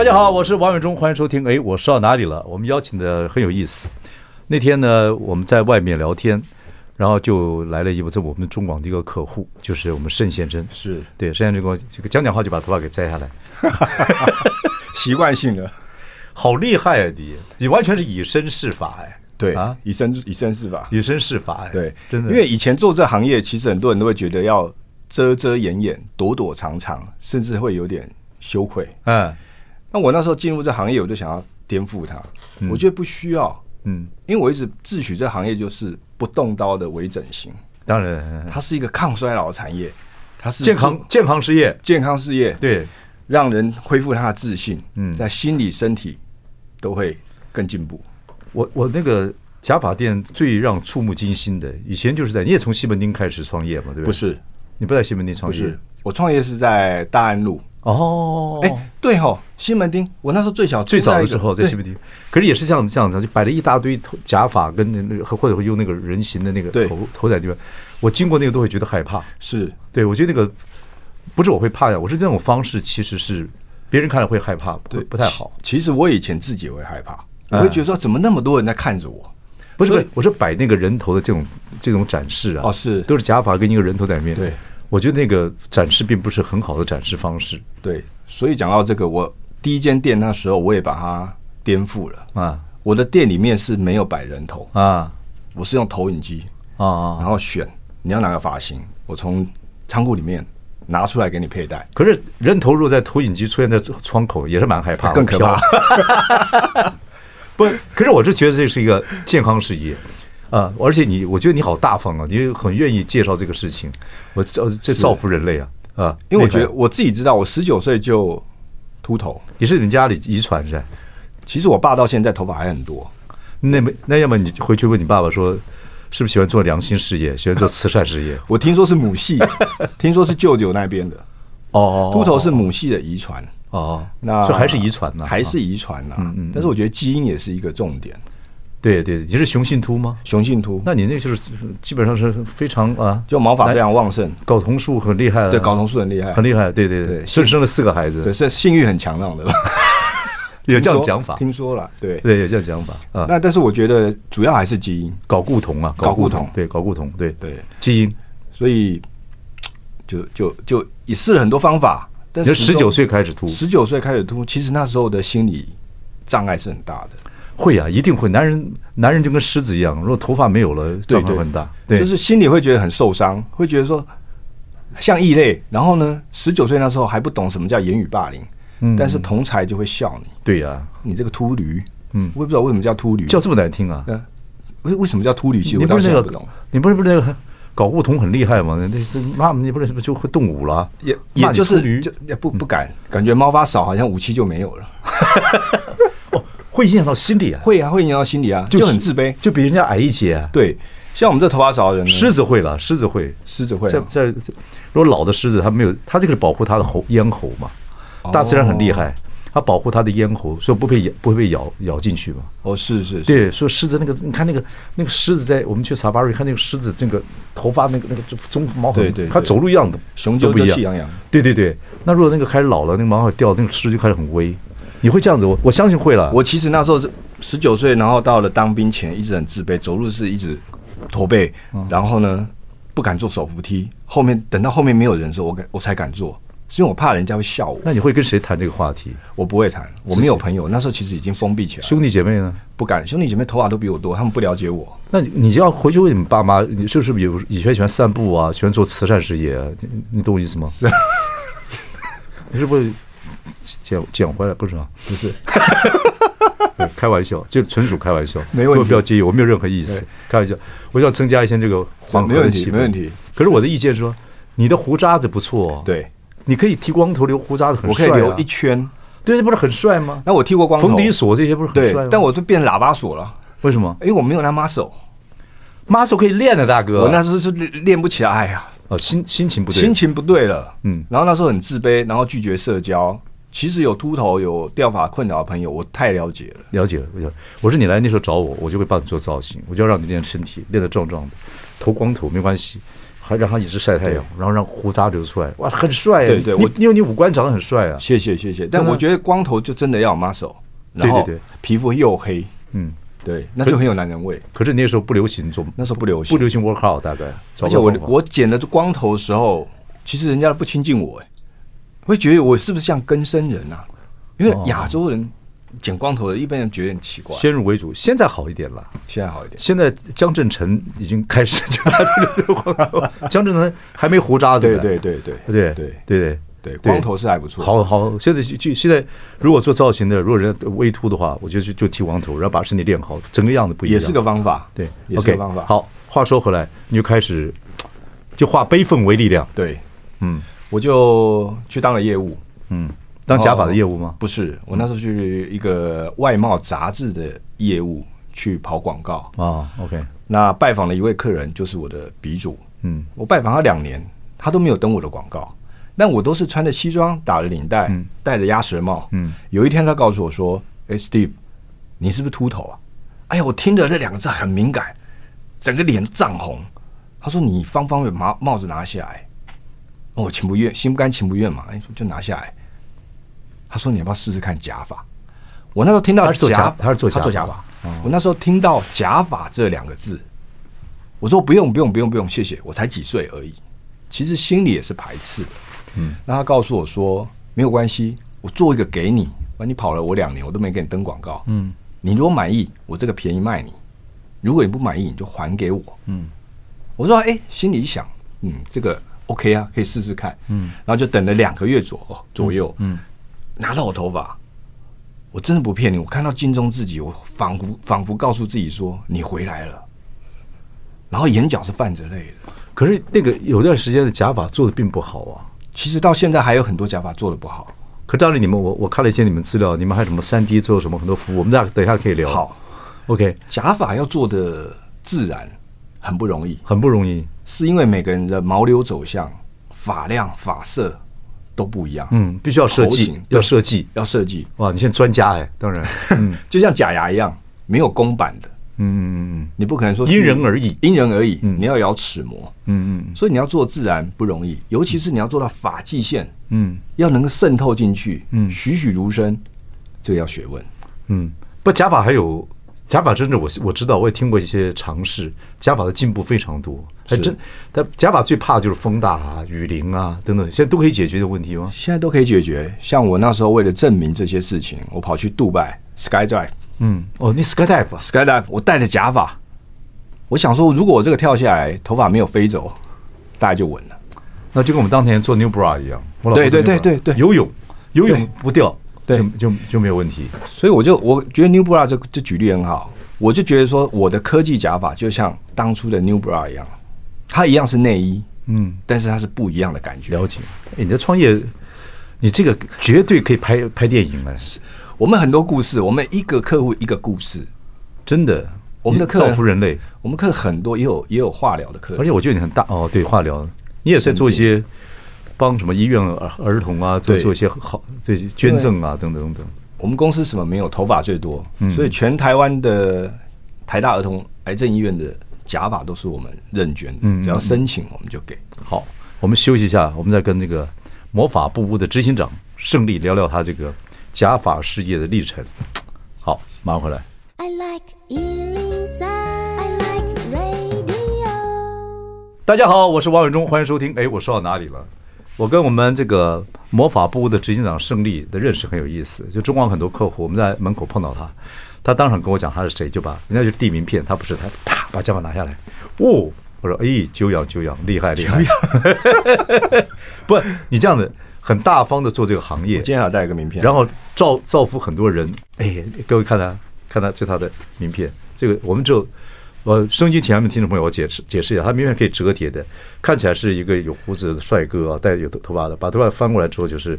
大家好，我是王伟忠，欢迎收听。哎，我说到哪里了？我们邀请的很有意思。那天呢，我们在外面聊天，然后就来了一位这我们中广的一个客户，就是我们盛先生。是对，盛先生跟我这个讲讲话就把头发给摘下来，习惯性的，好厉害啊！你你完全是以身试法哎，对啊，以身以身试法，以身试法哎，对，真的。因为以前做这行业，其实很多人都会觉得要遮遮掩掩、躲躲藏藏，甚至会有点羞愧。嗯。那我那时候进入这行业，我就想要颠覆它。我觉得不需要，嗯，因为我一直自诩这行业就是不动刀的微整形。当然，它是一个抗衰老的产业，它是健康健康事业，健康事业，对，让人恢复他的自信，嗯，在心理、身体都会更进步。我我那个假发店最让触目惊心的，以前就是在你也从西门町开始创业嘛，对不对？不是，你不在西门町创业，不是，我创业是在大安路。哦，哎，对哦，西门町，我那时候最小最早的时候在西门町，可是也是这样这样子，就摆了一大堆头假发跟那个或者会用那个人形的那个头头在那边，我经过那个都会觉得害怕。是，对我觉得那个不是我会怕呀，我是那种方式其实是别人看了会害怕，对，不太好。其实我以前自己也会害怕，我会觉得说怎么那么多人在看着我？不是，我是摆那个人头的这种这种展示啊，哦是，都是假发跟一个人头在里面，对。我觉得那个展示并不是很好的展示方式。对，所以讲到这个，我第一间店那时候我也把它颠覆了啊！我的店里面是没有摆人头啊，我是用投影机啊，然后选你要哪个发型，我从仓库里面拿出来给你佩戴。可是人头如果在投影机出现在窗口，也是蛮害怕，更可怕。不，可是我是觉得这是一个健康事业。啊！而且你，我觉得你好大方啊，你很愿意介绍这个事情，我造这造福人类啊！啊，因为我觉得我自己知道，我十九岁就秃头，也是你们家里遗传是吧？其实我爸到现在头发还很多。那么，那要么你回去问你爸爸说，是不是喜欢做良心事业，喜欢做慈善事业？我听说是母系，听说是舅舅那边的。哦，秃头是母系的遗传。哦，那这还是遗传呢？还是遗传呢？嗯嗯。但是我觉得基因也是一个重点。对对，你是雄性秃吗？雄性秃，那你那就是基本上是非常啊，就毛发非常旺盛，睾酮素很厉害。对，睾酮素很厉害，很厉害。对对对，生生了四个孩子，对，是性欲很强那种的。有这样讲法，听说了，对对，有这样讲法啊。那但是我觉得主要还是基因，睾固酮啊，睾固酮，对，睾固酮，对对，基因。所以就就就也试了很多方法，但是十九岁开始秃，十九岁开始秃，其实那时候的心理障碍是很大的。会啊，一定会。男人，男人就跟狮子一样，如果头发没有了，障碍很大。对，就是心里会觉得很受伤，会觉得说像异类。然后呢，十九岁那时候还不懂什么叫言语霸凌，嗯，但是同才就会笑你。对呀，你这个秃驴，嗯，我也不知道为什么叫秃驴，叫这么难听啊。为为什么叫秃驴？其实我当时不懂。你不是不是那个搞梧桐很厉害吗？那那妈，你不是是不是就会动武了？也也就是就也不不敢，感觉毛发少，好像武器就没有了。会影响到心理啊，会啊，会影响到心理啊，就很自卑，就比人家矮一截啊。对，像我们这头发少的人，狮子会了，狮子会，狮子会。在在，如果老的狮子，它没有，它这个是保护它的喉咽喉嘛。大自然很厉害，它保护它的咽喉，所以不被咬，不会被咬咬进去嘛。哦，是是，是对，所以狮子那个，你看那个那个狮子，在我们去查巴瑞看那个狮子，这个头发那个那个中毛很，对对，它走路一样的，雄赳赳气扬扬。对对对，那如果那个开始老了，那个毛发掉，那个狮子就开始很威。你会这样子？我我相信会了。我其实那时候十九岁，然后到了当兵前，一直很自卑，走路是一直驼背，然后呢不敢坐手扶梯。后面等到后面没有人的时候，我敢我才敢坐，是因为我怕人家会笑我。那你会跟谁谈这个话题？我不会谈，我没有朋友。那时候其实已经封闭起来。兄弟姐妹呢？不敢，兄弟姐妹头发都比我多，他们不了解我。那你你就要回去问你爸妈，你是不是有以前喜欢散步啊，喜欢做慈善事业啊？你你懂我意思吗？你是不是？捡捡回来不是吗？不是，开玩笑，就纯属开玩笑，没问题，不要介意，我没有任何意思，开玩笑。我想增加一些这个缓和的气氛，没问题。可是我的意见是说，你的胡渣子不错，对，你可以剃光头留胡渣子，很帅，我可以留一圈，对，这不是很帅吗？那我剃过光头，冯迪索这些不是很帅吗？但我就变喇叭锁了。为什么？因为我没有那 muscle，muscle 可以练的，大哥。我那时候是练不起来呀。哦，心心情不对，心情不对了。嗯，然后那时候很自卑，然后拒绝社交。其实有秃头、有掉发困扰的朋友，我太了解了。了解了，我我说你来那时候找我，我就会帮你做造型，我就要让你练身体，练得壮壮的，头光头没关系，还让他一直晒太阳，然后让胡渣流出来，哇，很帅。对对，我因为你五官长得很帅啊。谢谢谢谢，但我觉得光头就真的要 muscle，然后皮肤又黑，嗯，对，那就很有男人味。可是那时候不流行做，那时候不流行，不流行 work out，大概。而且我我剪了光头的时候，其实人家不亲近我，哎，会觉得我是不是像根生人啊？因为亚洲人剪光头的，一般人觉得很奇怪。先入为主，现在好一点了。现在好一点。现在江振成已经开始剪光头，江振成还没胡渣子。对对对对对对对对，光头是还不错。好好，现在就现在，如果做造型的，如果人微秃的话，我就就剃光头，然后把身体练好，整个样子不一样。也是个方法，对，也是个方法。好，话说回来，你就开始就化悲愤为力量。对，嗯，我就去当了业务，嗯。当假发的业务吗？不是，我那时候去一个外贸杂志的业务去跑广告啊。OK，那拜访了一位客人，就是我的鼻祖。嗯，我拜访他两年，他都没有登我的广告，但我都是穿着西装，打着领带，戴着鸭舌帽。嗯，有一天他告诉我说：“哎，Steve，你是不是秃头啊？”哎呀，我听着这两个字很敏感，整个脸涨红。他说：“你方方的把帽子拿下来。”哦，情不愿，心不甘情不愿嘛，哎，就拿下来。他说：“你要不要试试看假发？”我那时候听到假，他是做假发。我那时候听到“假发”这两个字，我说：“不用，不用，不用，不用，谢谢。”我才几岁而已，其实心里也是排斥的。嗯，那他告诉我说：“没有关系，我做一个给你。反正你跑了我两年，我都没给你登广告。嗯，你如果满意，我这个便宜卖你；如果你不满意，你就还给我。”嗯，我说：“哎，心里想，嗯，这个 OK 啊，可以试试看。”嗯，然后就等了两个月左左右。嗯。拿到我头发，我真的不骗你。我看到镜中自己，我仿佛仿佛告诉自己说：“你回来了。”然后眼角是泛着泪的。可是那个有段时间的假发做的并不好啊。其实到现在还有很多假发做的不好。可照理你们，我我看了一些你们资料，你们还有什么三 D 做什么很多服务，我们大家等一下可以聊。好，OK。假发要做的自然很不容易，很不容易，是因为每个人的毛流走向、发量、发色。都不一样，嗯，必须要设计，要设计，要设计。哇，你现在专家哎，当然，嗯，就像假牙一样，没有公版的，嗯嗯嗯，你不可能说因人而异，因人而异，你要咬齿模，嗯嗯，所以你要做自然不容易，尤其是你要做到发际线，嗯，要能够渗透进去，嗯，栩栩如生，这个要学问，嗯，不，假发还有。假发真的，我我知道，我也听过一些尝试。假发的进步非常多，还真。但假发最怕的就是风大啊、雨淋啊等等，现在都可以解决的问题吗？现在都可以解决。像我那时候为了证明这些事情，我跑去杜拜 Skydive。嗯，哦，你 Skydive，Skydive，我戴着假发，我想说，如果我这个跳下来，头发没有飞走，大概就稳了。那就跟我们当年做 New Bra 一样，对对对对对，游泳游泳不掉。对，就就没有问题，所以我就我觉得 New Bra 这这举例很好，我就觉得说我的科技假发就像当初的 New Bra 一样，它一样是内衣，嗯，但是它是不一样的感觉。了解，哎，你的创业，你这个绝对可以拍拍电影了。是，我们很多故事，我们一个客户一个故事，真的，我们的客人造福人类，我们客很多，也有也有化疗的客人，而且我觉得你很大哦，对，化疗，你也在做一些。帮什么医院儿儿童啊做做一些好，这些捐赠啊等等等等。我们公司什么没有头发最多，所以全台湾的台大儿童癌症医院的假发都是我们认捐，只要申请我们就给。好，我们休息一下，我们再跟那个魔法布屋的执行长胜利聊聊他这个假发事业的历程。好，马上回来。I like 103, I like radio。大家好，我是王伟忠，欢迎收听。哎，我说到哪里了？我跟我们这个魔法部的执行长胜利的认识很有意思，就中广很多客户，我们在门口碰到他，他当场跟我讲他是谁，就把人家就递名片，他不是他，啪把肩膀拿下来，哦，我说哎，久仰久仰，厉害厉害，不，你这样子很大方的做这个行业，今天还带一个名片，然后造造福很多人，哎，各位看他看他这他的名片，这个我们就。我收音前面听众朋友，我解释解释一下，他明明可以折叠的，看起来是一个有胡子的帅哥啊，带有头发的，把头发翻过来之后就是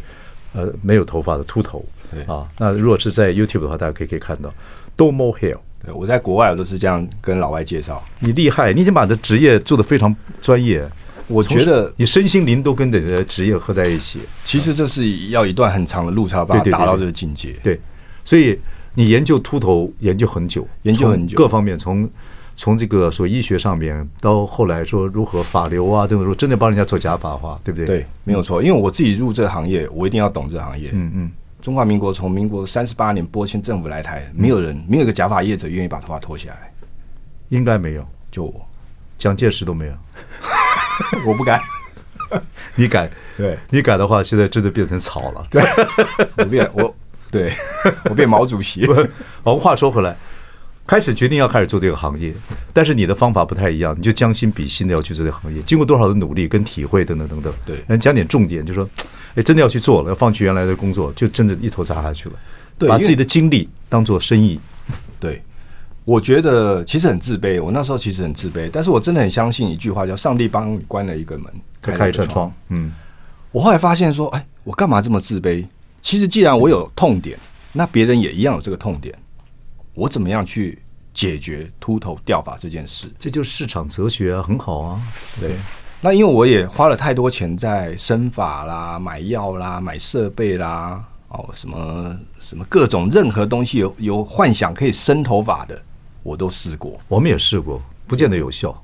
呃，没有头发的秃头。对啊，那如果是在 YouTube 的话，大家可以可以看到 Domo Hair。对，我在国外我都是这样跟老外介绍。你厉害，你已经把你的职业做得非常专业。我觉得你身心灵都跟你的职业合在一起。其实这是要一段很长的路才要把它达到这个境界。对，对，对，对，所以你研究秃头研究很久，研究很久，各方面从从这个所谓医学上面到后来说如何法流啊等等，说真的帮人家做假发的话，对不对？对，没有错。因为我自己入这个行业，我一定要懂这个行业。嗯嗯。中华民国从民国三十八年播迁政府来台，没有人，没有一个假发业者愿意把头发脱下来。应该没有，就我，蒋介石都没有。我不敢。你敢，对你敢的话，现在真的变成草了。对，我变我，对我变毛主席。我们话说回来，开始决定要开始做这个行业，但是你的方法不太一样，你就将心比心的要去做这个行业。经过多少的努力跟体会等等等等，对，来讲点重点，就说，哎，真的要去做了，要放弃原来的工作，就真的一头扎下去了。对，把自己的精力当做生意。对。我觉得其实很自卑，我那时候其实很自卑，但是我真的很相信一句话，叫“上帝帮你关了一个门，开开一扇窗”。嗯，我后来发现说，哎，我干嘛这么自卑？其实既然我有痛点，那别人也一样有这个痛点，我怎么样去解决秃头掉发这件事？这就是市场哲学啊，很好啊。对，那因为我也花了太多钱在生发啦、买药啦、买设备啦，哦，什么什么各种任何东西有有幻想可以生头发的。我都试过，我们也试过，不见得有效。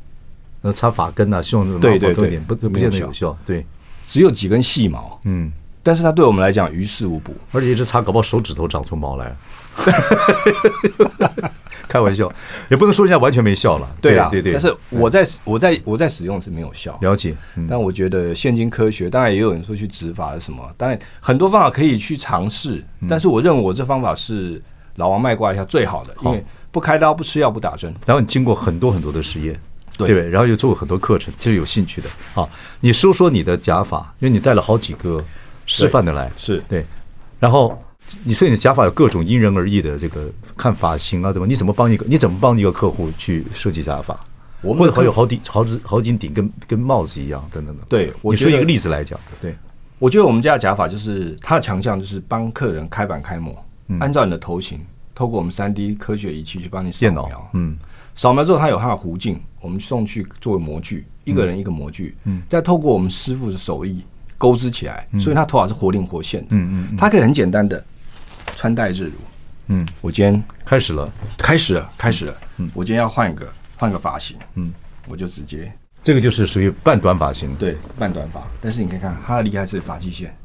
那擦发根啊，希望那种多一点，不不见得有效。对，只有几根细毛，嗯，但是它对我们来讲于事无补，而且一直擦，搞不好手指头长出毛来。开玩笑，也不能说人家完全没效了。对啊，对对。但是我在我在我在使用是没有效。了解，但我觉得现今科学，当然也有人说去执法什么，当然很多方法可以去尝试，但是我认为我这方法是老王卖瓜一下最好的，因为。不开刀，不吃药，不打针，然后你经过很多很多的实验，对，对，然后又做过很多课程，其实有兴趣的。啊，你说说你的假法，因为你带了好几个示范的来，是对。然后你说你的假发有各种因人而异的这个看发型啊，对吧？你怎么帮一个？你怎么帮一个客户去设计假发？我们会有好顶好几好几顶跟跟帽子一样，等等等。对，我你说一个例子来讲，对，我觉得我们家的假发就是它的强项就是帮客人开板开模，嗯、按照你的头型。透过我们三 D 科学仪器去帮你扫描，嗯，扫描之后它有它的弧径，我们送去作为模具，一个人一个模具，嗯，再透过我们师傅的手艺钩织起来，所以它头发是活灵活现的，嗯嗯，它可以很简单的穿戴自如，嗯，我今天开始了，开始了，开始了，嗯，我今天要换一个换个发型，嗯，我就直接这个就是属于半短发型，对，半短发，但是你可以看他的厉害是发际线，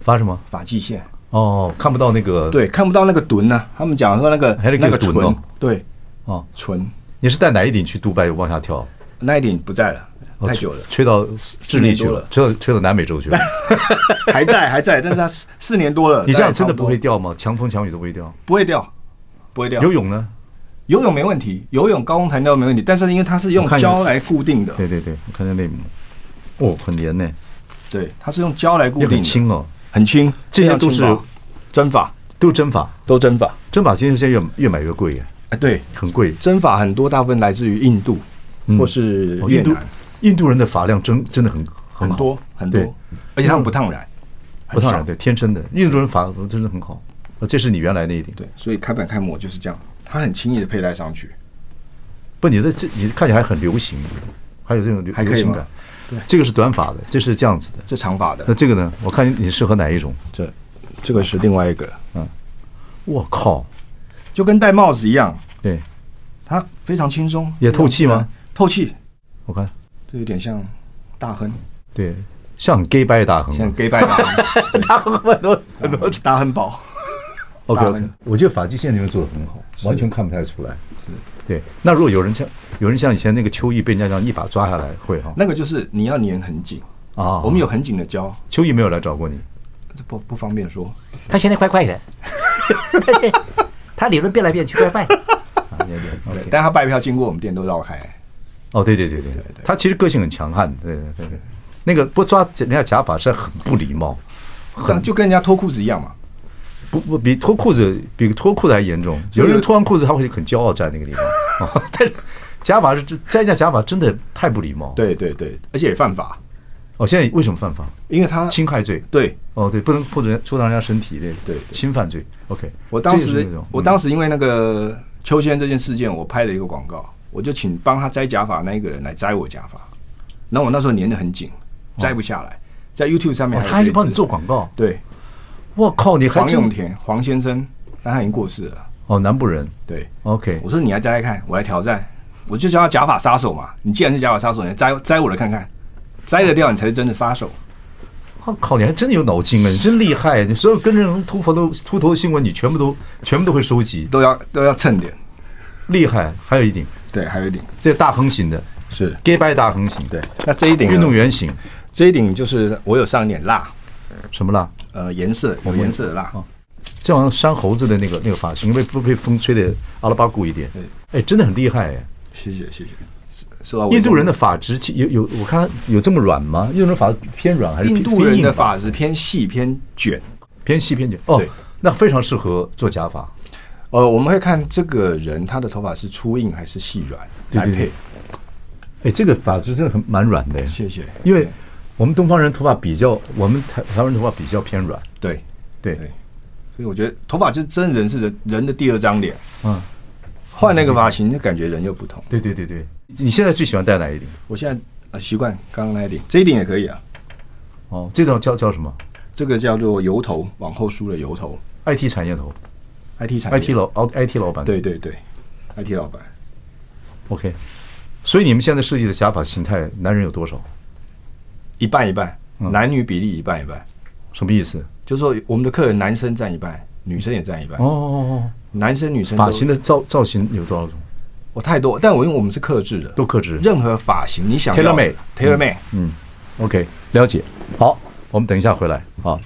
发什么？发际线。哦，看不到那个，对，看不到那个臀呢、啊。他们讲说那个还有那个唇、哦，对，哦，唇。你是带哪一顶去杜拜往下跳？那一顶不在了，太久了，哦、吹到智利去了，吹到吹到南美洲去了，还在还在，但是它四四年多了。你这样真的不会掉吗？强风强雨都不会掉？不会掉，不会掉。游泳呢？游泳没问题，游泳高空弹跳没问题，但是因为它是用胶来固定的。对对对，我看下内膜，哦，很黏呢。对，它是用胶来固定的，很轻哦，很轻，这些都是。针法都是针法，都真发。真发其实现在越越买越贵耶。哎，对，很贵。针法很多大部分来自于印度，或是越南。印度人的发量真真的很很多很多，而且他们不烫染，不烫染，对，天生的。印度人发真的很好。这是你原来那一顶，对。所以开板开模就是这样，它很轻易的佩戴上去。不，你的这你看起来很流行，还有这种流行感。对，这个是短发的，这是这样子的，这长发的。那这个呢？我看你适合哪一种？这。这个是另外一个，嗯，我靠，就跟戴帽子一样，对，它非常轻松，也透气吗？透气，我看这有点像大亨，对，像 gay 拜大亨，像 gay 拜大亨，大亨很多很多。大亨宝，OK OK，我觉得发际线那边做的很好，完全看不太出来，是。对。那如果有人像有人像以前那个秋意被人家这样一把抓下来，会哈？那个就是你要粘很紧。啊，我们有很紧的胶。秋意没有来找过你。不不方便说，他现在怪怪的，他理论变来变去怪怪。但他拜票经过我们店都绕开。哦，对对对对对，他其实个性很强悍，对对对对。那个不抓人家假发是很不礼貌，但就跟人家脱裤子一样嘛。不不，比脱裤子比脱裤子还严重。有人脱完裤子他会很骄傲站那个地方，但是假发是摘人家假发真的太不礼貌。对对对，而且也犯法。哦，现在为什么犯法？因为他侵害罪。对，哦，对，不能触人触到人家身体，对对，侵犯罪。OK，我当时我当时因为那个秋千这件事件，我拍了一个广告，我就请帮他摘假发那一个人来摘我假发，然后我那时候粘的很紧，摘不下来，在 YouTube 上面，他还帮你做广告。对，我靠，你还黄永田黄先生，但他已经过世了。哦，南部人。对，OK，我说你来摘摘看，我来挑战，我就叫他假发杀手嘛。你既然是假发杀手，你来摘摘我的看看。摘得掉，你才是真的杀手。我靠，你还真有脑筋啊！你真厉害，你所有跟人秃头都秃头的新闻，你全部都全部都会收集，都要都要蹭点。厉害，还有一顶，对，还有一顶，这大横型的，是 gay by 大横型。对，那这一顶运动员型，这一顶就是我有上一点蜡，什么蜡？呃，颜色有颜色的蜡。就好像山猴子的那个那个发型，因为不被风吹的阿拉巴古一点。哎，真的很厉害哎！谢谢谢谢。印度人的发质有有，我看有这么软吗？印度人发偏软还是？印度人的发质偏细偏卷，偏细偏卷。哦，那非常适合做假发。呃，我们会看这个人他的头发是粗硬还是细软来配。哎，这个发质真的很蛮软的。谢谢。因为我们东方人头发比较，我们台台湾人头发比较偏软。对对，所以我觉得头发就是真人是人人的第二张脸。嗯。换那个发型，就感觉人又不同。对对对对，你现在最喜欢戴哪一顶？我现在呃习惯刚刚那一顶，这一顶也可以啊。哦，这种叫叫什么？这个叫做油头，往后梳的油头。IT 产业头，IT 产业，IT 老哦，IT 老板。对对对，IT 老板。OK，所以你们现在设计的假发形态，男人有多少？一半一半，男女比例一半一半。什么意思？就是说我们的客人男生占一半，女生也占一半。哦哦哦。男生女生发型的造造型有多少种？我太多，但我因为我们是克制的，都克制。任何发型你想要，tailor made，tailor made，嗯，OK，了解。好，我们等一下回来啊。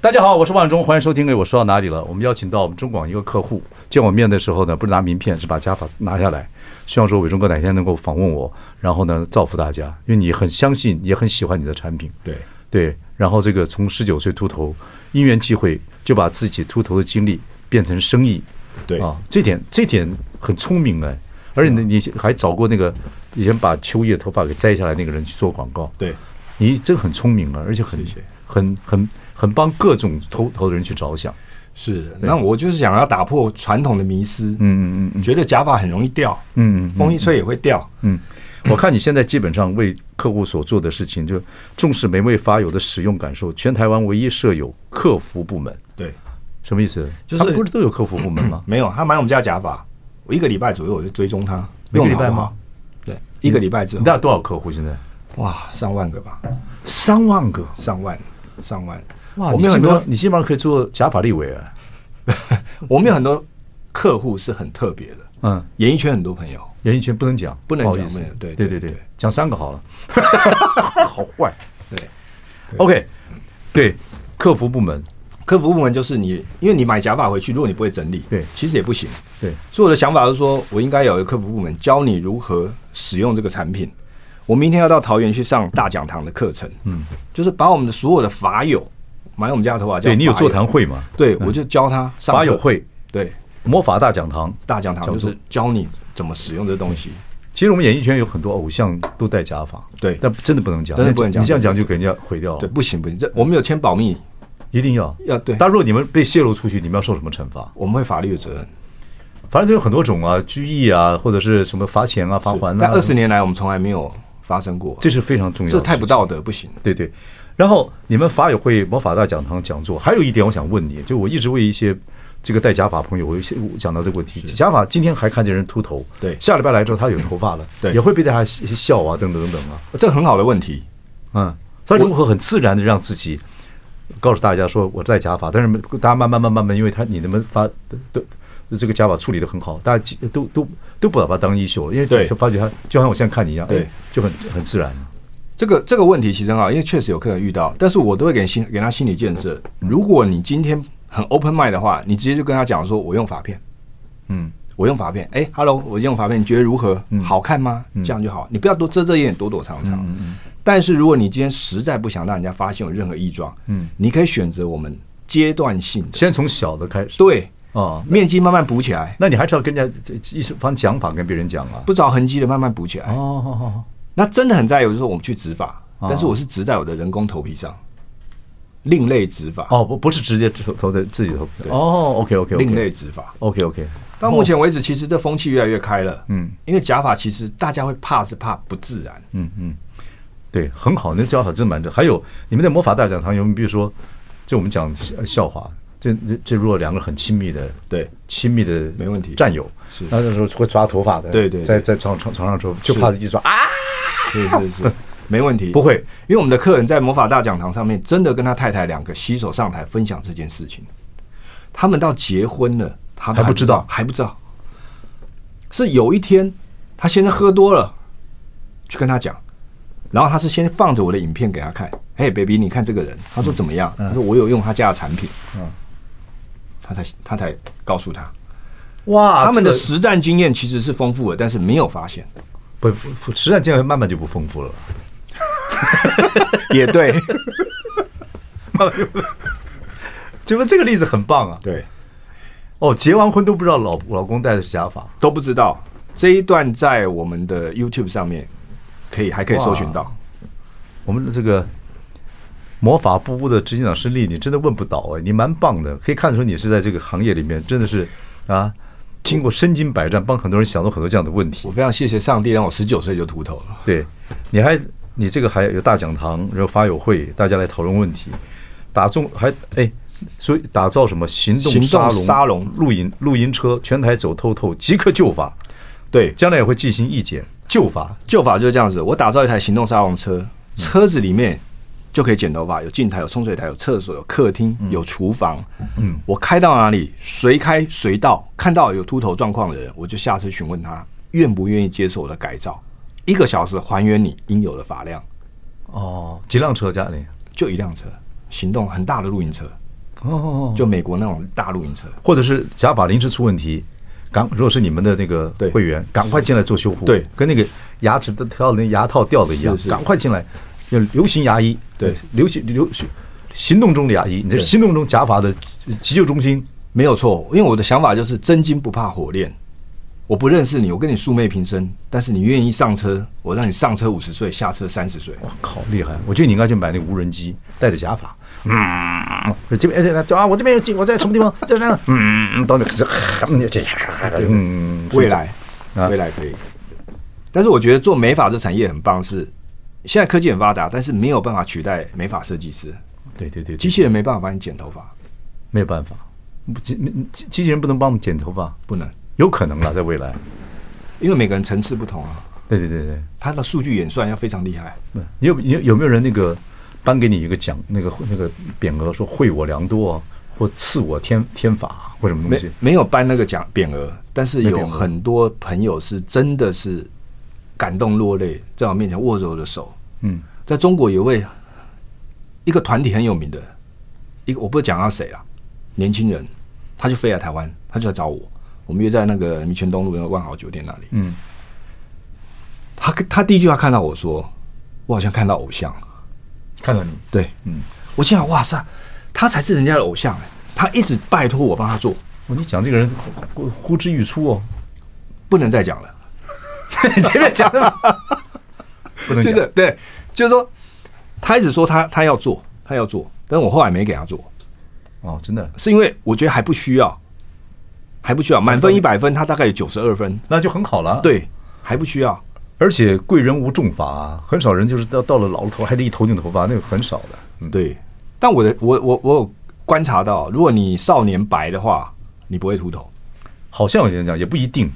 大家好，我是万忠，欢迎收听。哎，我说到哪里了？我们邀请到我们中广一个客户见我面的时候呢，不是拿名片，是把家法拿下来，希望说伟忠哥哪天能够访问我，然后呢造福大家，因为你很相信，也很喜欢你的产品。对。对，然后这个从十九岁秃头，因缘际会就把自己秃头的经历变成生意，对啊，这点这点很聪明哎，而且呢，你还找过那个以前把秋叶头发给摘下来那个人去做广告，对，你这个很聪明啊，而且很很很很帮各种投投的人去着想，是，那我就是想要打破传统的迷思，嗯嗯嗯，觉得假发很容易掉，嗯嗯，风一吹也会掉，嗯。我看你现在基本上为客户所做的事情，就重视每位发友的使用感受。全台湾唯一设有客服部门，对，什么意思？就是不是都有客服部门吗？没有，他买我们家假发，我一个礼拜左右我就追踪他，用的好不好？对，一个礼拜之后。你大概多少客户现在？哇，上万个吧，三万个，上万，上万。哇，我们有很多，你基本上可以做假法立委啊。我们有很多客户是很特别的，嗯，演艺圈很多朋友。演艺圈不能讲，不能讲，对对对对，讲三个好了，好坏，对，OK，对，客服部门，客服部门就是你，因为你买假发回去，如果你不会整理，对，其实也不行，对，所以我的想法是说，我应该有一个客服部门教你如何使用这个产品。我明天要到桃园去上大讲堂的课程，嗯，就是把我们的所有的法友买我们家的头发，对你有座谈会吗？对，我就教他法友会，对，魔法大讲堂，大讲堂就是教你。怎么使用这东西？其实我们演艺圈有很多偶像都戴假发，对，但真的不能讲，真的不能讲。你这样讲就给人家毁掉了。对，不行不行，这我们有签保密，一定要要对。但如果你们被泄露出去，你们要受什么惩罚？我们会法律的责任。反正就有很多种啊，拘役啊，或者是什么罚钱啊、罚还啊。但二十年来，我们从来没有发生过，这是非常重要的，这太不道德，不行。对对。然后你们法友会魔法大讲堂讲座，还有一点我想问你，就我一直为一些。这个戴假发朋友，我有些讲到这个问题。假发今天还看见人秃头，对，下礼拜来之后他有头发了，对，也会被大家笑啊，等等等等啊，这很好的问题。嗯，他如何很自然的让自己告诉大家说我戴假发，但是大家慢慢慢慢慢，因为他你们发都这个假发处理的很好，大家都都都不把它当衣袖了，因为对，就发觉他就像我现在看你一样，对，就很很自然。这个这个问题其实很好，因为确实有客人遇到，但是我都会给心给他心理建设。如果你今天。很 open mind 的话，你直接就跟他讲说：“我用发片，嗯，我用发片。哎，Hello，我用发片，你觉得如何？好看吗？这样就好，你不要多遮遮掩掩，躲躲藏藏。但是如果你今天实在不想让人家发现有任何异状，嗯，你可以选择我们阶段性，先从小的开始。对，哦，面积慢慢补起来。那你还是要跟人家一方讲法跟别人讲啊，不着痕迹的慢慢补起来。哦哦哦，那真的很在有，就是说我们去植发，但是我是植在我的人工头皮上，另类植发。哦，不不是直接投投在自己头皮。哦，OK OK，另类植发。OK OK。到目前为止，其实这风气越来越开了。嗯，因为假发其实大家会怕是怕不自然。嗯嗯，对，很好，那假发真蛮正。还有你们的魔法大讲堂有没有？比如说，就我们讲笑话。这这这，如果两个很亲密的，对。亲密的没问题，战友是。那时候会抓头发的，对对，在在床床床上之后就怕一抓啊，是是是，没问题，不会，因为我们的客人在魔法大讲堂上面真的跟他太太两个携手上台分享这件事情，他们到结婚了，他还不知道。还不知道，是有一天他先生喝多了，去跟他讲，然后他是先放着我的影片给他看，嘿，baby，你看这个人，他说怎么样？他说我有用他家的产品，嗯。他才他才告诉他，哇，他们的实战经验其实是丰富的，但是没有发现，不，实战经验慢慢就不丰富了，也对，就说这个例子很棒啊，对，哦，结完婚都不知道老老公戴的是假发，都不知道。这一段在我们的 YouTube 上面可以还可以搜寻到，我们的这个。魔法部屋的执行长施力，你真的问不倒哎，你蛮棒的，可以看出你是在这个行业里面真的是啊，经过身经百战，帮很多人想到很多这样的问题。我非常谢谢上帝让我十九岁就秃头了。对，你还你这个还有大讲堂，然后发友会，大家来讨论问题，打中还哎，所以打造什么行动沙龙、沙龙露营、露营车，全台走透透，即刻就法。对，将来也会进行意见，就法就法就是这样子。我打造一台行动沙龙车，车子里面。就可以剪头发，有镜台，有冲水台，有厕所，有客厅，有厨房。嗯，我开到哪里，随开随到，看到有秃头状况的人，我就下车询问他愿不愿意接受我的改造，一个小时还原你应有的发量。哦，几辆车家里就一辆车，行动很大的露营车。哦，就美国那种大露营车，或者是假发临时出问题，赶如果是你们的那个会员，赶快进来做修复。对，跟那个牙齿的套那牙套掉的一样，赶快进来。就流行牙医，对，流行流行行动中的牙医，你这行动中假发的急救中心没有错。因为我的想法就是真金不怕火炼，我不认识你，我跟你素昧平生，但是你愿意上车，我让你上车五十岁，下车三十岁。我靠，厉害！我觉得你应该去买那个无人机，带着假发，嗯，这边哎啊，我这边有进，我在什么地方？在那，嗯，到那，嗯，未来，未来可以。但是我觉得做美发这产业很棒，是。现在科技很发达，但是没有办法取代美发设计师。对对对，机器人没办法帮你剪头发，没有办法。机机机器人不能帮我们剪头发，不能。有可能了，在未来，因为每个人层次不同啊。对对对对，他的数据演算要非常厉害。你有有有没有人那个颁给你一个奖，那个那个匾额，说惠我良多，或赐我天天法，或什么东西？没没有颁那个奖匾额，但是有很多朋友是真的是。感动落泪，在我面前握着我的手。嗯，在中国有位一个团体很有名的，一个我不知道讲到谁啊，年轻人，他就飞来台湾，他就来找我，我们约在那个民权东路那个万豪酒店那里。嗯，他他第一句话看到我说，我好像看到偶像，看到你，对，嗯，我心想哇塞，他才是人家的偶像哎，他一直拜托我帮他做。哦，你讲这个人呼之欲出哦，不能再讲了。前面讲的不能就是对，就是说，他一直说他他要做，他要做，但是我后来没给他做。哦，真的是因为我觉得还不需要，还不需要，满分一百分，他大概有九十二分，那就很好了。对，还不需要，而且贵人无重罚啊，很少人就是到到了老了头还得一头顶头发，那个很少的。嗯，对。但我的我我我有观察到，如果你少年白的话，你不会秃头。好像有人讲，也不一定。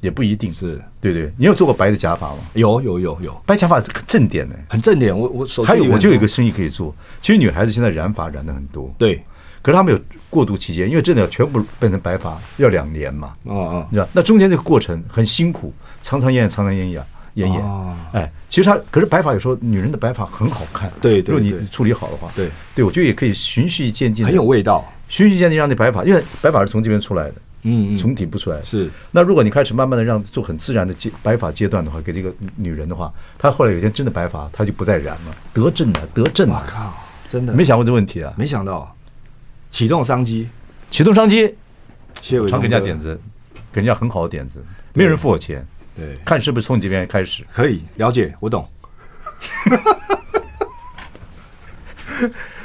也不一定是对对，你有做过白的假发吗？有有有有，白假发很正点的，很正点。我我手还有我就有一个生意可以做。其实女孩子现在染发染的很多，对。可是她们有过渡期间，因为真的要全部变成白发要两年嘛。哦哦，你知道那中间这个过程很辛苦，长长延延，长长延延，延延。哎，其实它可是白发有时候女人的白发很好看，对，如果你处理好的话，对对，我觉得也可以循序渐进，很有味道。循序渐进让你白发，因为白发是从这边出来的。嗯，从底部出来是。那如果你开始慢慢的让做很自然的阶白发阶段的话，给这个女人的话，她后来有一天真的白发，她就不再染了，得正了，得正了。我靠，真的没想过这问题啊？没想到，启动商机，启动商机，谢伟，常给人家点子，给人家很好的点子，没有人付我钱，对，看是不是从你这边开始，可以了解，我懂。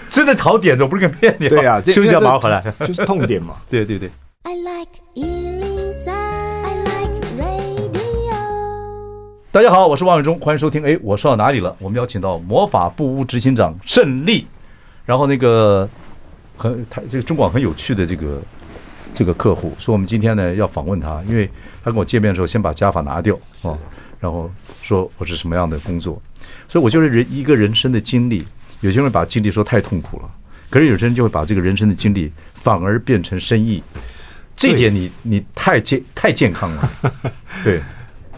真的好点子，我不是跟骗你。对呀，休息一下马上回来，就是痛点嘛。对 对对。I like 103, I like radio。大家好，我是王伟忠，欢迎收听。哎，我说到哪里了？我们邀请到魔法布屋执行长胜利，然后那个很他这个中广很有趣的这个这个客户，说我们今天呢要访问他，因为他跟我见面的时候先把加法拿掉啊，然后说我是什么样的工作，所以我就是人一个人生的经历。有些人把经历说太痛苦了，可是有些人就会把这个人生的经历反而变成生意。这一点你你太健太健康了。对，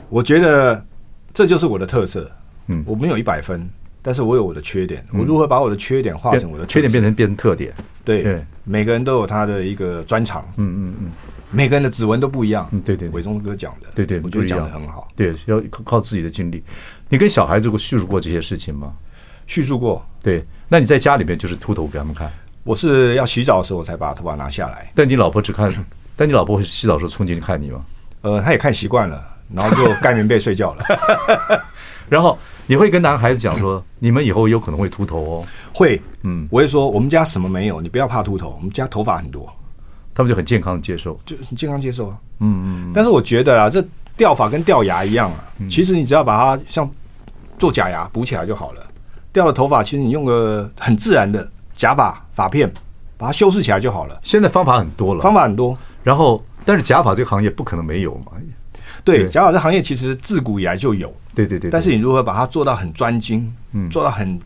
我觉得这就是我的特色。嗯，我没有一百分，但是我有我的缺点。我如何把我的缺点化成我的缺点，变成变成特点？对，每个人都有他的一个专长。嗯嗯嗯，每个人的指纹都不一样。嗯，对对，伟忠哥讲的，对对，我觉得讲的很好。对，要靠自己的经历。你跟小孩子过叙述过这些事情吗？叙述过，对。那你在家里面就是秃头给他们看？我是要洗澡的时候我才把头发拿下来。但你老婆只看，但你老婆会洗澡时候冲进去看你吗？呃，她也看习惯了，然后就盖棉被睡觉了。然后你会跟男孩子讲说，你们以后有可能会秃头哦。会，嗯，我会说我们家什么没有，你不要怕秃头，我们家头发很多。他们就很健康的接受，就很健康接受啊。嗯嗯。但是我觉得啊，这掉发跟掉牙一样啊，其实你只要把它像做假牙补起来就好了。掉了头发，其实你用个很自然的假发发片，把它修饰起来就好了。现在方法很多了，方法很多。然后，但是假发这个行业不可能没有嘛？对，假发这行业其实自古以来就有。对对对，对。但是你如何把它做到很专精，嗯，做到很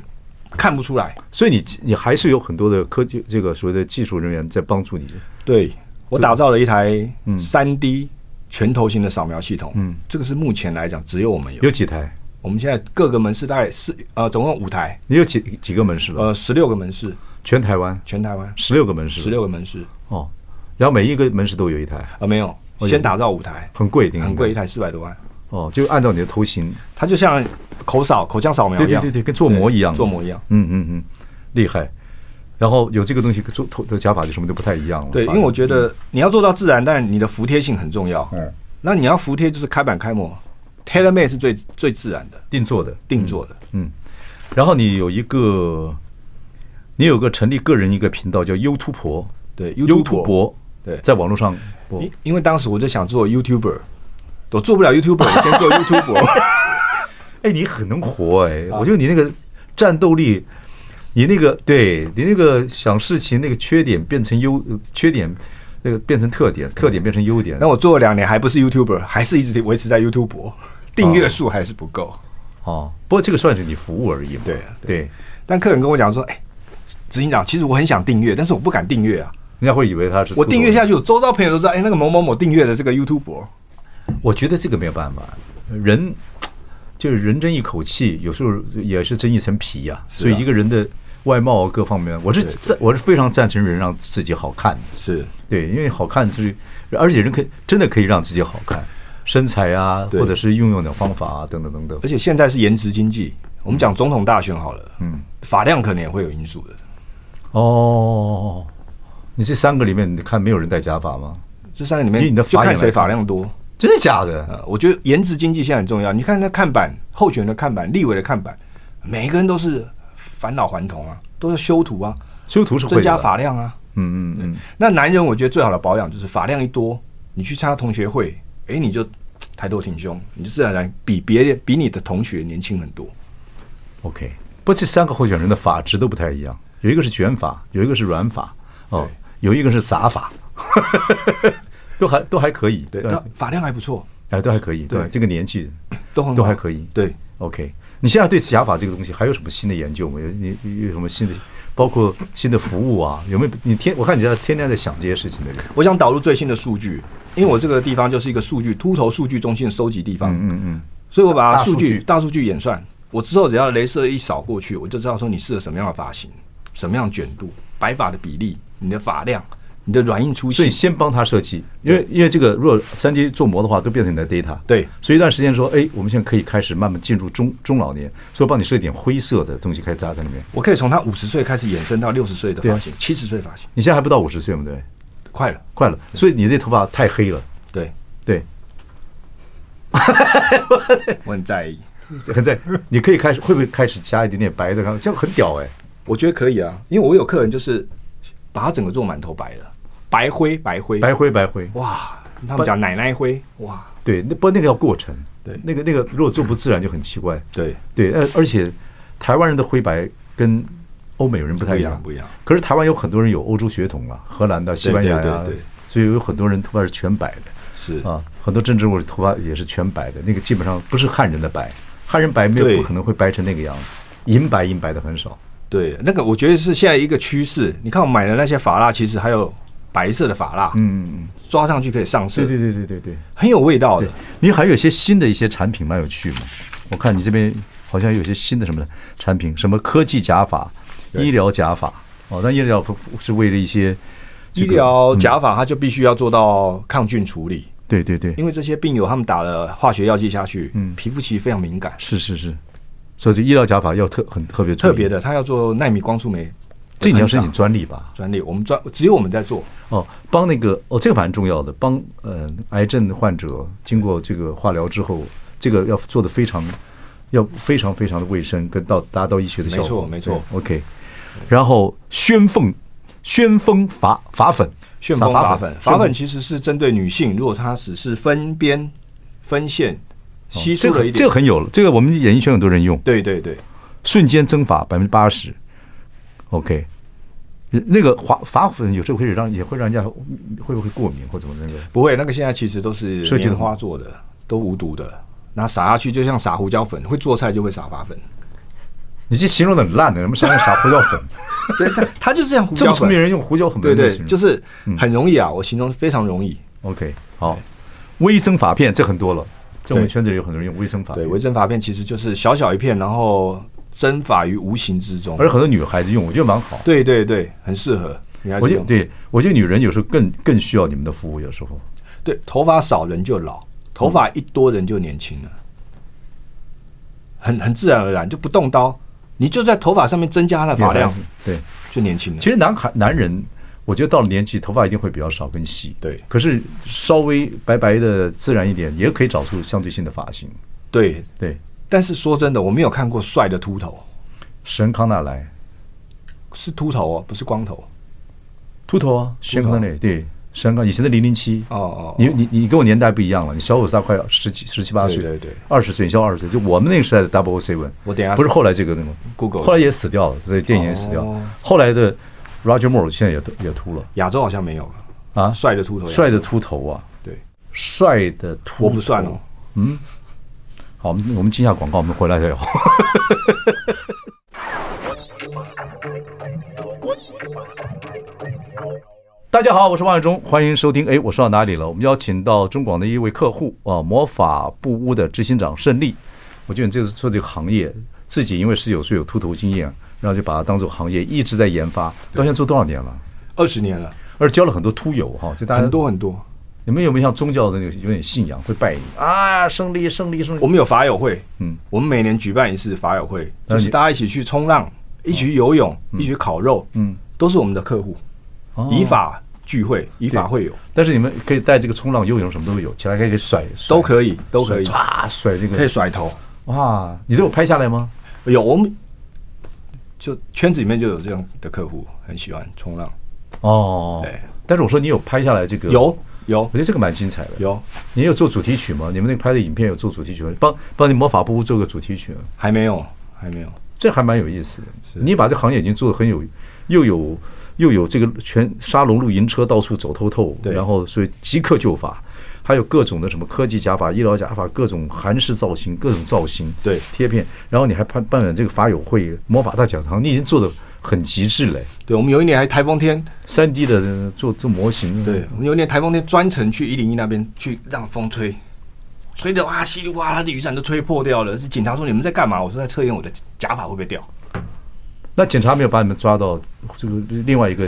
看不出来。所以你你还是有很多的科技这个所谓的技术人员在帮助你。对，我打造了一台三 D 全头型的扫描系统。嗯，这个是目前来讲只有我们有。有几台？我们现在各个门市大概是呃，总共五台。你有几几个门市了？呃，十六个门市，全台湾，全台湾十六个门市，十六个门市。哦，然后每一个门市都有一台啊？没有，先打造五台，很贵，很贵，一台四百多万。哦，就按照你的头型，它就像口扫、口腔扫描一样，对对对，跟做模一样，做模一样。嗯嗯嗯，厉害。然后有这个东西做头的假发就什么都不太一样了。对，因为我觉得你要做到自然，但你的服帖性很重要。嗯，那你要服帖就是开板开模。，tailor made 是最最自然的，定做的，定做的，嗯。嗯，然后你有一个，你有个成立个人一个频道叫 YouTube，对，YouTube，对，在网络上播。因因为当时我就想做 YouTuber，我做不了 YouTuber，我先做 YouTuber。哎，你很能活哎，我觉得你那个战斗力，你那个对你那个想事情那个缺点变成优缺点。那个变成特点，特点变成优点。那我做了两年还不是 YouTuber，还是一直维持在 YouTube，订阅数还是不够。哦，不过这个算是你服务而已嘛。对对。但客人跟我讲说：“哎，执行长，其实我很想订阅，但是我不敢订阅啊。”人家会以为他是我订阅下去，我周遭朋友都知道，哎，那个某某某订阅的这个 YouTuber。我觉得这个没有办法，人就是人争一口气，有时候也是争一层皮呀。所以一个人的。外貌各方面，我是赞，我是非常赞成人让自己好看。是对，因为好看就是，而且人可以真的可以让自己好看，身材啊，或者是运用的方法啊，等等等等。而且现在是颜值经济，我们讲总统大选好了，嗯，发量可能也会有因素的。哦，你这三个里面，你看没有人戴假发吗？这三个里面，你的就看谁发量多，真的假的？呃，我觉得颜值经济现在很重要。你看那看板，候选人的看板，立委的看板，每一个人都是。返老还童啊，都是修图啊，修图是增加发量啊。嗯嗯嗯。那男人我觉得最好的保养就是发量一多，你去参加同学会，哎，你就 抬头挺胸，你就自然而然比别人比你的同学年轻很多。OK，不过这三个候选人的发质都不太一样，有一个是卷发，有一个是软发，哦，有一个是杂发，都还都还可以。对，那发量还不错，哎，都还可以。对，这个年纪都很都还可以。对，OK。你现在对假法这个东西还有什么新的研究吗有？你有什么新的，包括新的服务啊？有没有？你天，我看你在天天在想这些事情的人。我想导入最新的数据，因为我这个地方就是一个数据秃头数据中心的收集地方。嗯嗯。所以我把数据大数据演算，我之后只要镭射一扫过去，我就知道说你适合什么样的发型，什么样卷度，白发的比例，你的发量，你的软硬粗细，所以先帮他设计，因为因为这个如果三 D 做模的话，都变成你的 data。对，所以一段时间说，哎，我们现在可以开始慢慢进入中中老年，所以帮你设一点灰色的东西开始扎在里面。我可以从他五十岁开始衍生到六十岁的发型，七十岁发型。你现在还不到五十岁嘛？对，快了，快了。所以你这头发太黑了。对对，我很在意，很在意。你可以开始会不会开始加一点点白的？这样很屌哎！我觉得可以啊，因为我有客人就是把他整个做满头白了。白灰，白灰，白灰，白灰，哇！他们讲奶奶灰，哇！对，那不那个要过程，对，那个那个如果做不自然就很奇怪，对对。而而且台湾人的灰白跟欧美人不太一样，不一样。可是台湾有很多人有欧洲血统啊，荷兰的、西班牙的，对，所以有很多人头发是全白的，是啊，很多政治人物头发也是全白的，那个基本上不是汉人的白，汉人白没有不可能会白成那个样子，银白银白的很少。对，那个我觉得是现在一个趋势。你看我买的那些发蜡，其实还有。白色的发蜡，嗯嗯嗯，抓上去可以上色，对对对对对对，很有味道的。你还有一些新的一些产品蛮有趣嘛？我看你这边好像有些新的什么的产品，什么科技假发、医疗假发哦。那医疗是为了一些医疗假发，它就必须要做到抗菌处理。对对对，因为这些病友他们打了化学药剂下去，嗯，皮肤其实非常敏感。是是是，所以这医疗假发要特很特别特别的，它要做纳米光触媒。这你要申请专利吧？专利，我们专只有我们在做哦。帮那个哦，这个蛮重要的。帮呃癌症患者经过这个化疗之后，这个要做的非常要非常非常的卫生，跟到达到医学的效果。没错，没错。OK。然后宣奉宣风发发粉，旋风发粉，发粉其实是针对女性，如果她只是分边分线稀疏了一点，这个很有了。这个我们演艺圈很多人用。对对对，瞬间蒸发百分之八十。OK，那个花发粉有时候会让也会让人家会不会过敏或怎么那个？不会，那个现在其实都是棉花做的，都无毒的。那撒下去就像撒胡椒粉，会做菜就会撒发粉。你这形容的很烂的，什么撒撒胡椒粉？对，他他就是这样胡椒粉。这么聪明人用胡椒粉？对对，就是很容易啊，我形容非常容易。OK，好，微蒸发片这很多了，在我们圈子里有很多人用微针发片。对，微针发片其实就是小小一片，然后。针法于无形之中，而很多女孩子用，我觉得蛮好。对对对，很适合女孩子用。我觉得，对我觉得女人有时候更更需要你们的服务，有时候。对，头发少人就老，头发一多人就年轻了，嗯、很很自然而然，就不动刀，你就在头发上面增加了发量，对，就年轻了。其实男孩男人，我觉得到了年纪，头发一定会比较少跟细，对。可是稍微白白的自然一点，也可以找出相对性的发型。对对。但是说真的，我没有看过帅的秃头。神康纳莱是秃头哦，不是光头。秃头啊，神康纳莱对，神康以前的零零七哦哦，你你你跟我年代不一样了，你小我大概十几十七八岁，对对，二十岁，你小我二十岁，就我们那个时代的 Double Seven，我等下不是后来这个那个 Google，后来也死掉了，所以电影也死掉。后来的 Roger Moore 现在也也秃了，亚洲好像没有了啊，帅的秃头，帅的秃头啊，对，帅的秃头我不算哦，嗯。好，我们我们进下广告，我们回来再聊。大家好，我是王伟忠，欢迎收听。哎，我说到哪里了？我们邀请到中广的一位客户啊，魔法布屋的执行长胜利。我觉得你这次做这个行业，自己因为十九岁有秃头经验，然后就把它当做行业，一直在研发。到现在做多少年了？二十年了，而且交了很多秃友哈，就大家很多很多。你们有没有像宗教的那个有点信仰，会拜你啊？胜利，胜利，胜利！我们有法友会，嗯，我们每年举办一次法友会，就是大家一起去冲浪，一起去游泳，一起去烤肉，嗯，都是我们的客户。以法聚会，以法会友。但是你们可以带这个冲浪、游泳什么都有，起来可以甩，都可以，都可以，唰甩这个，可以甩头。哇，你都有拍下来吗？有，我们就圈子里面就有这样的客户，很喜欢冲浪。哦，对。但是我说你有拍下来这个有。有，我觉得这个蛮精彩的。有，你有做主题曲吗？你们那个拍的影片有做主题曲吗？帮帮你魔法布屋做个主题曲吗？还没有，还没有。这还蛮有意思的。你把这行业已经做的很有，又有又有这个全沙龙露营车到处走透透，然后所以即刻就发，还有各种的什么科技假发、医疗假发，各种韩式造型，各种造型，对贴片。然后你还办办了这个法友会、魔法大讲堂，你已经做的。很极致嘞！对，我们有一年还台风天，三 D 的做做模型。对，我们有一年台风天专程去一零一那边去让风吹，吹的哇稀里哗啦的雨伞都吹破掉了。是警察说你们在干嘛？我说在测验我的假发会不会掉。那警察没有把你们抓到这个另外一个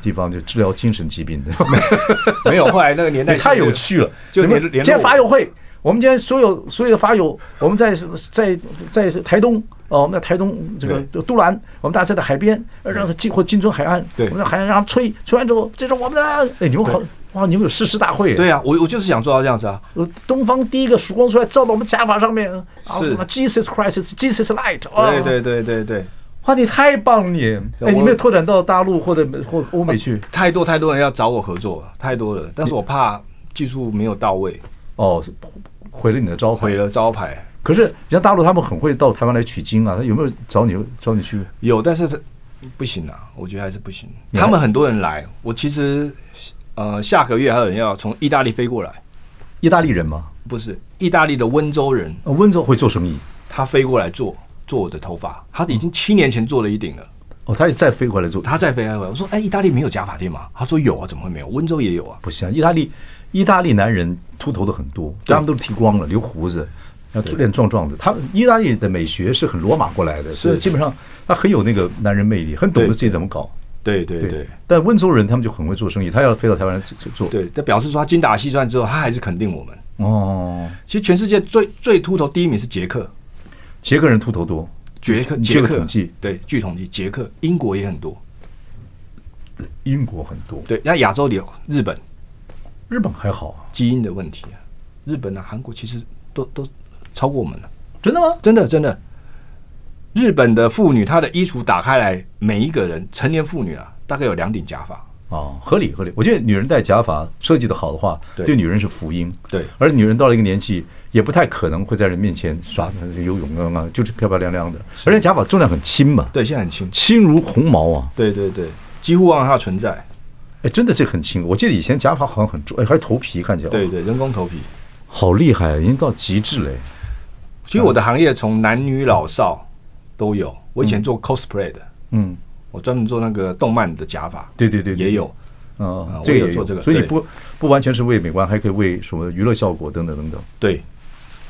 地方，就治疗精神疾病的？没有。后来那个年代太有趣了，就连今天法友会，我们今天所有所有的法友，我们在在在台东哦，我们在台东这个都兰，我们大家在海边，让他进或金樽海岸，我们在海岸让他吹，吹完之后，这是我们的。哎，你们好哇，你们有誓师大会？对啊，我我就是想做到这样子啊。东方第一个曙光出来，照到我们甲法上面，是 Jesus Christ，Jesus Light。对对对对对。哇，你太棒了你！哎，你没有拓展到大陆或者或欧美去？太多太多人要找我合作，太多了。但是我怕技术没有到位，哦，毁了你的招牌，毁了招牌。可是像大陆他们很会到台湾来取经啊，他有没有找你找你去？有，但是不行啊，我觉得还是不行。他们很多人来，我其实呃下个月还有人要从意大利飞过来，意大利人吗？不是，意大利的温州人，温州会做生意，他飞过来做。做我的头发，他已经七年前做了一顶了。哦，他也再飞回来做，他再飞回来。我说，哎，意大利没有假发店吗？他说有啊，怎么会没有？温州也有啊。不行，意大利，意大利男人秃头的很多，他们都是剃光了，留胡子，要脸壮壮的。他们意大利的美学是很罗马过来的，所以基本上他很有那个男人魅力，很懂得自己怎么搞。对对对。但温州人他们就很会做生意，他要飞到台湾来做。对，他表示说他精打细算之后，他还是肯定我们。哦，其实全世界最最秃头第一名是捷克，捷克人秃头多。捷克，捷克统计对，据统计，捷克、英国也很多，英国很多。对，那亚洲里有日本，日本还好，基因的问题啊。日本啊，韩国其实都都超过我们了。真的吗？真的真的。日本的妇女，她的衣橱打开来，每一个人成年妇女啊，大概有两顶假发。哦，合理合理。我觉得女人戴假发设计的好的话，对女人是福音。对，而女人到了一个年纪，也不太可能会在人面前耍游泳啊，就是漂漂亮亮的。而且假发重量很轻嘛，对，现在很轻，轻如鸿毛啊。对对对，几乎忘了它的存在。哎，真的是很轻。我记得以前假发好像很重，哎，还是头皮看起来。对对，人工头皮，好厉害，已经到极致了。其实我的行业从男女老少都有。我以前做 cosplay 的，嗯，我专门做那个动漫的假发，对对对，也有。啊，这个也做这个，所以你不不完全是为美观，还可以为什么娱乐效果等等等等。对，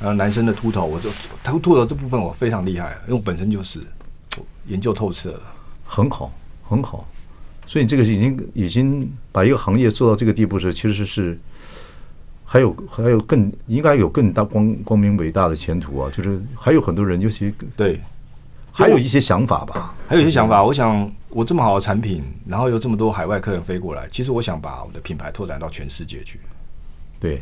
然后男生的秃头，我就秃秃头这部分我非常厉害，因为我本身就是研究透彻了，很好很好。所以你这个是已经已经把一个行业做到这个地步是，其实是是还有还有更应该有更大光光明伟大的前途啊！就是还有很多人，尤其对。还有一些想法吧，还有一些想法。我想，我这么好的产品，然后有这么多海外客人飞过来，其实我想把我的品牌拓展到全世界去。对，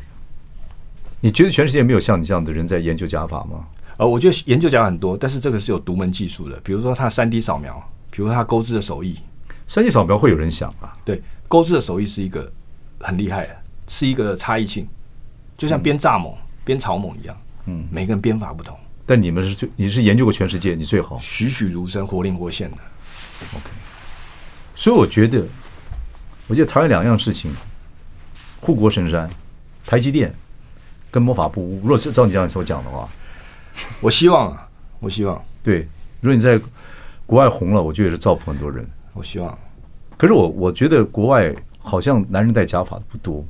你觉得全世界没有像你这样的人在研究假发吗？呃，我觉得研究假发很多，但是这个是有独门技术的。比如说，它三 D 扫描，比如说它钩织的手艺。三 D 扫描会有人想啊？对，钩织的手艺是一个很厉害的，是一个差异性，就像编蚱蜢、编草蜢一样。嗯，每个人编法不同。但你们是最，你是研究过全世界，你最好栩栩如生、活灵活现的。OK，所以我觉得，我觉得台湾两样事情，护国神山、台积电跟魔法部屋，如果是照你这样所讲的话，我希望啊，我希望对。如果你在国外红了，我觉得也是造福很多人。我希望，可是我我觉得国外好像男人戴假发的不多。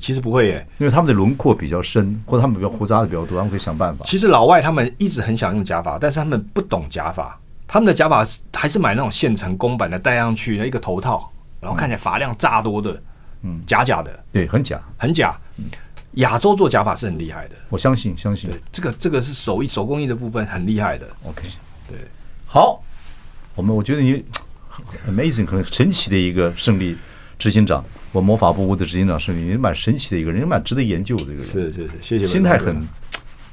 其实不会耶，因为他们的轮廓比较深，或者他们比较胡渣的比较多，他们可以想办法。其实老外他们一直很想用假发，但是他们不懂假发，他们的假发还是买那种现成公版的，戴上去一个头套，然后看起来发量炸多的，嗯，假假的，对，很假，很假。亚洲做假发是很厉害的，我相信，相信。对，这个这个是手艺手工艺的部分很厉害的。OK，对，好，我们我觉得你 amazing，很神奇的一个胜利执行长。我魔法部屋的执行长是你，你蛮神奇的一个人，蛮值得研究的一个人。是是是，谢谢。心态很，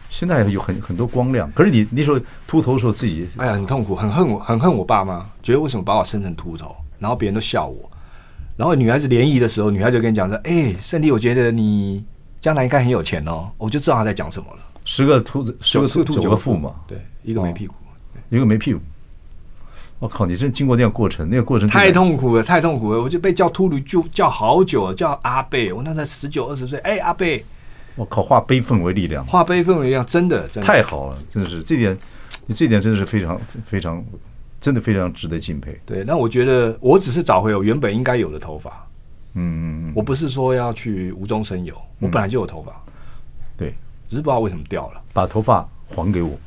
心态有很很多光亮。可是你那时候秃头的时候，自己哎呀很痛苦，很恨我，很恨我爸妈，觉得为什么把我生成秃头，然后别人都笑我。然后女孩子联谊的时候，女孩子就跟你讲说：“哎，胜利，我觉得你将来应该很有钱哦。”我就知道他在讲什么了。十个秃子，十个秃九个富嘛，对，一个没屁股，一个没屁股。我靠！你真经过那个过程，那个过程太痛苦了，太痛苦了！我就被叫秃驴，就叫好久了，叫阿贝。我那才十九二十岁，哎，阿贝！我靠！化悲愤为力量，化悲愤为力量，真的，真的太好了，真的是这点，你这点真的是非常非常，真的非常值得敬佩。对，那我觉得我只是找回我原本应该有的头发。嗯嗯嗯，我不是说要去无中生有，我本来就有头发。对，只是不知道为什么掉了。把头发还给我。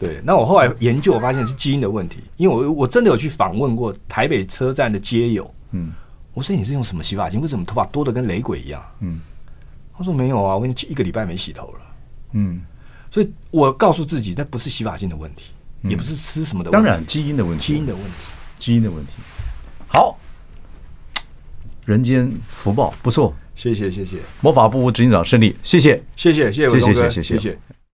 对那我后来研究我发现是基因的问题因为我我真的有去访问过台北车站的街友嗯。我说你是用什么洗发精？为什么头发多的跟雷鬼一样？嗯。他说没有啊我已经一个礼拜没洗头了。嗯。所以我告诉自己那不是洗发精的问题也不是吃什么的问题。当然基因的问题。基因的问题。基因的问题。好。人间福报不错。谢谢谢谢。魔法部务执行长胜利谢谢谢谢谢。谢谢谢谢谢谢。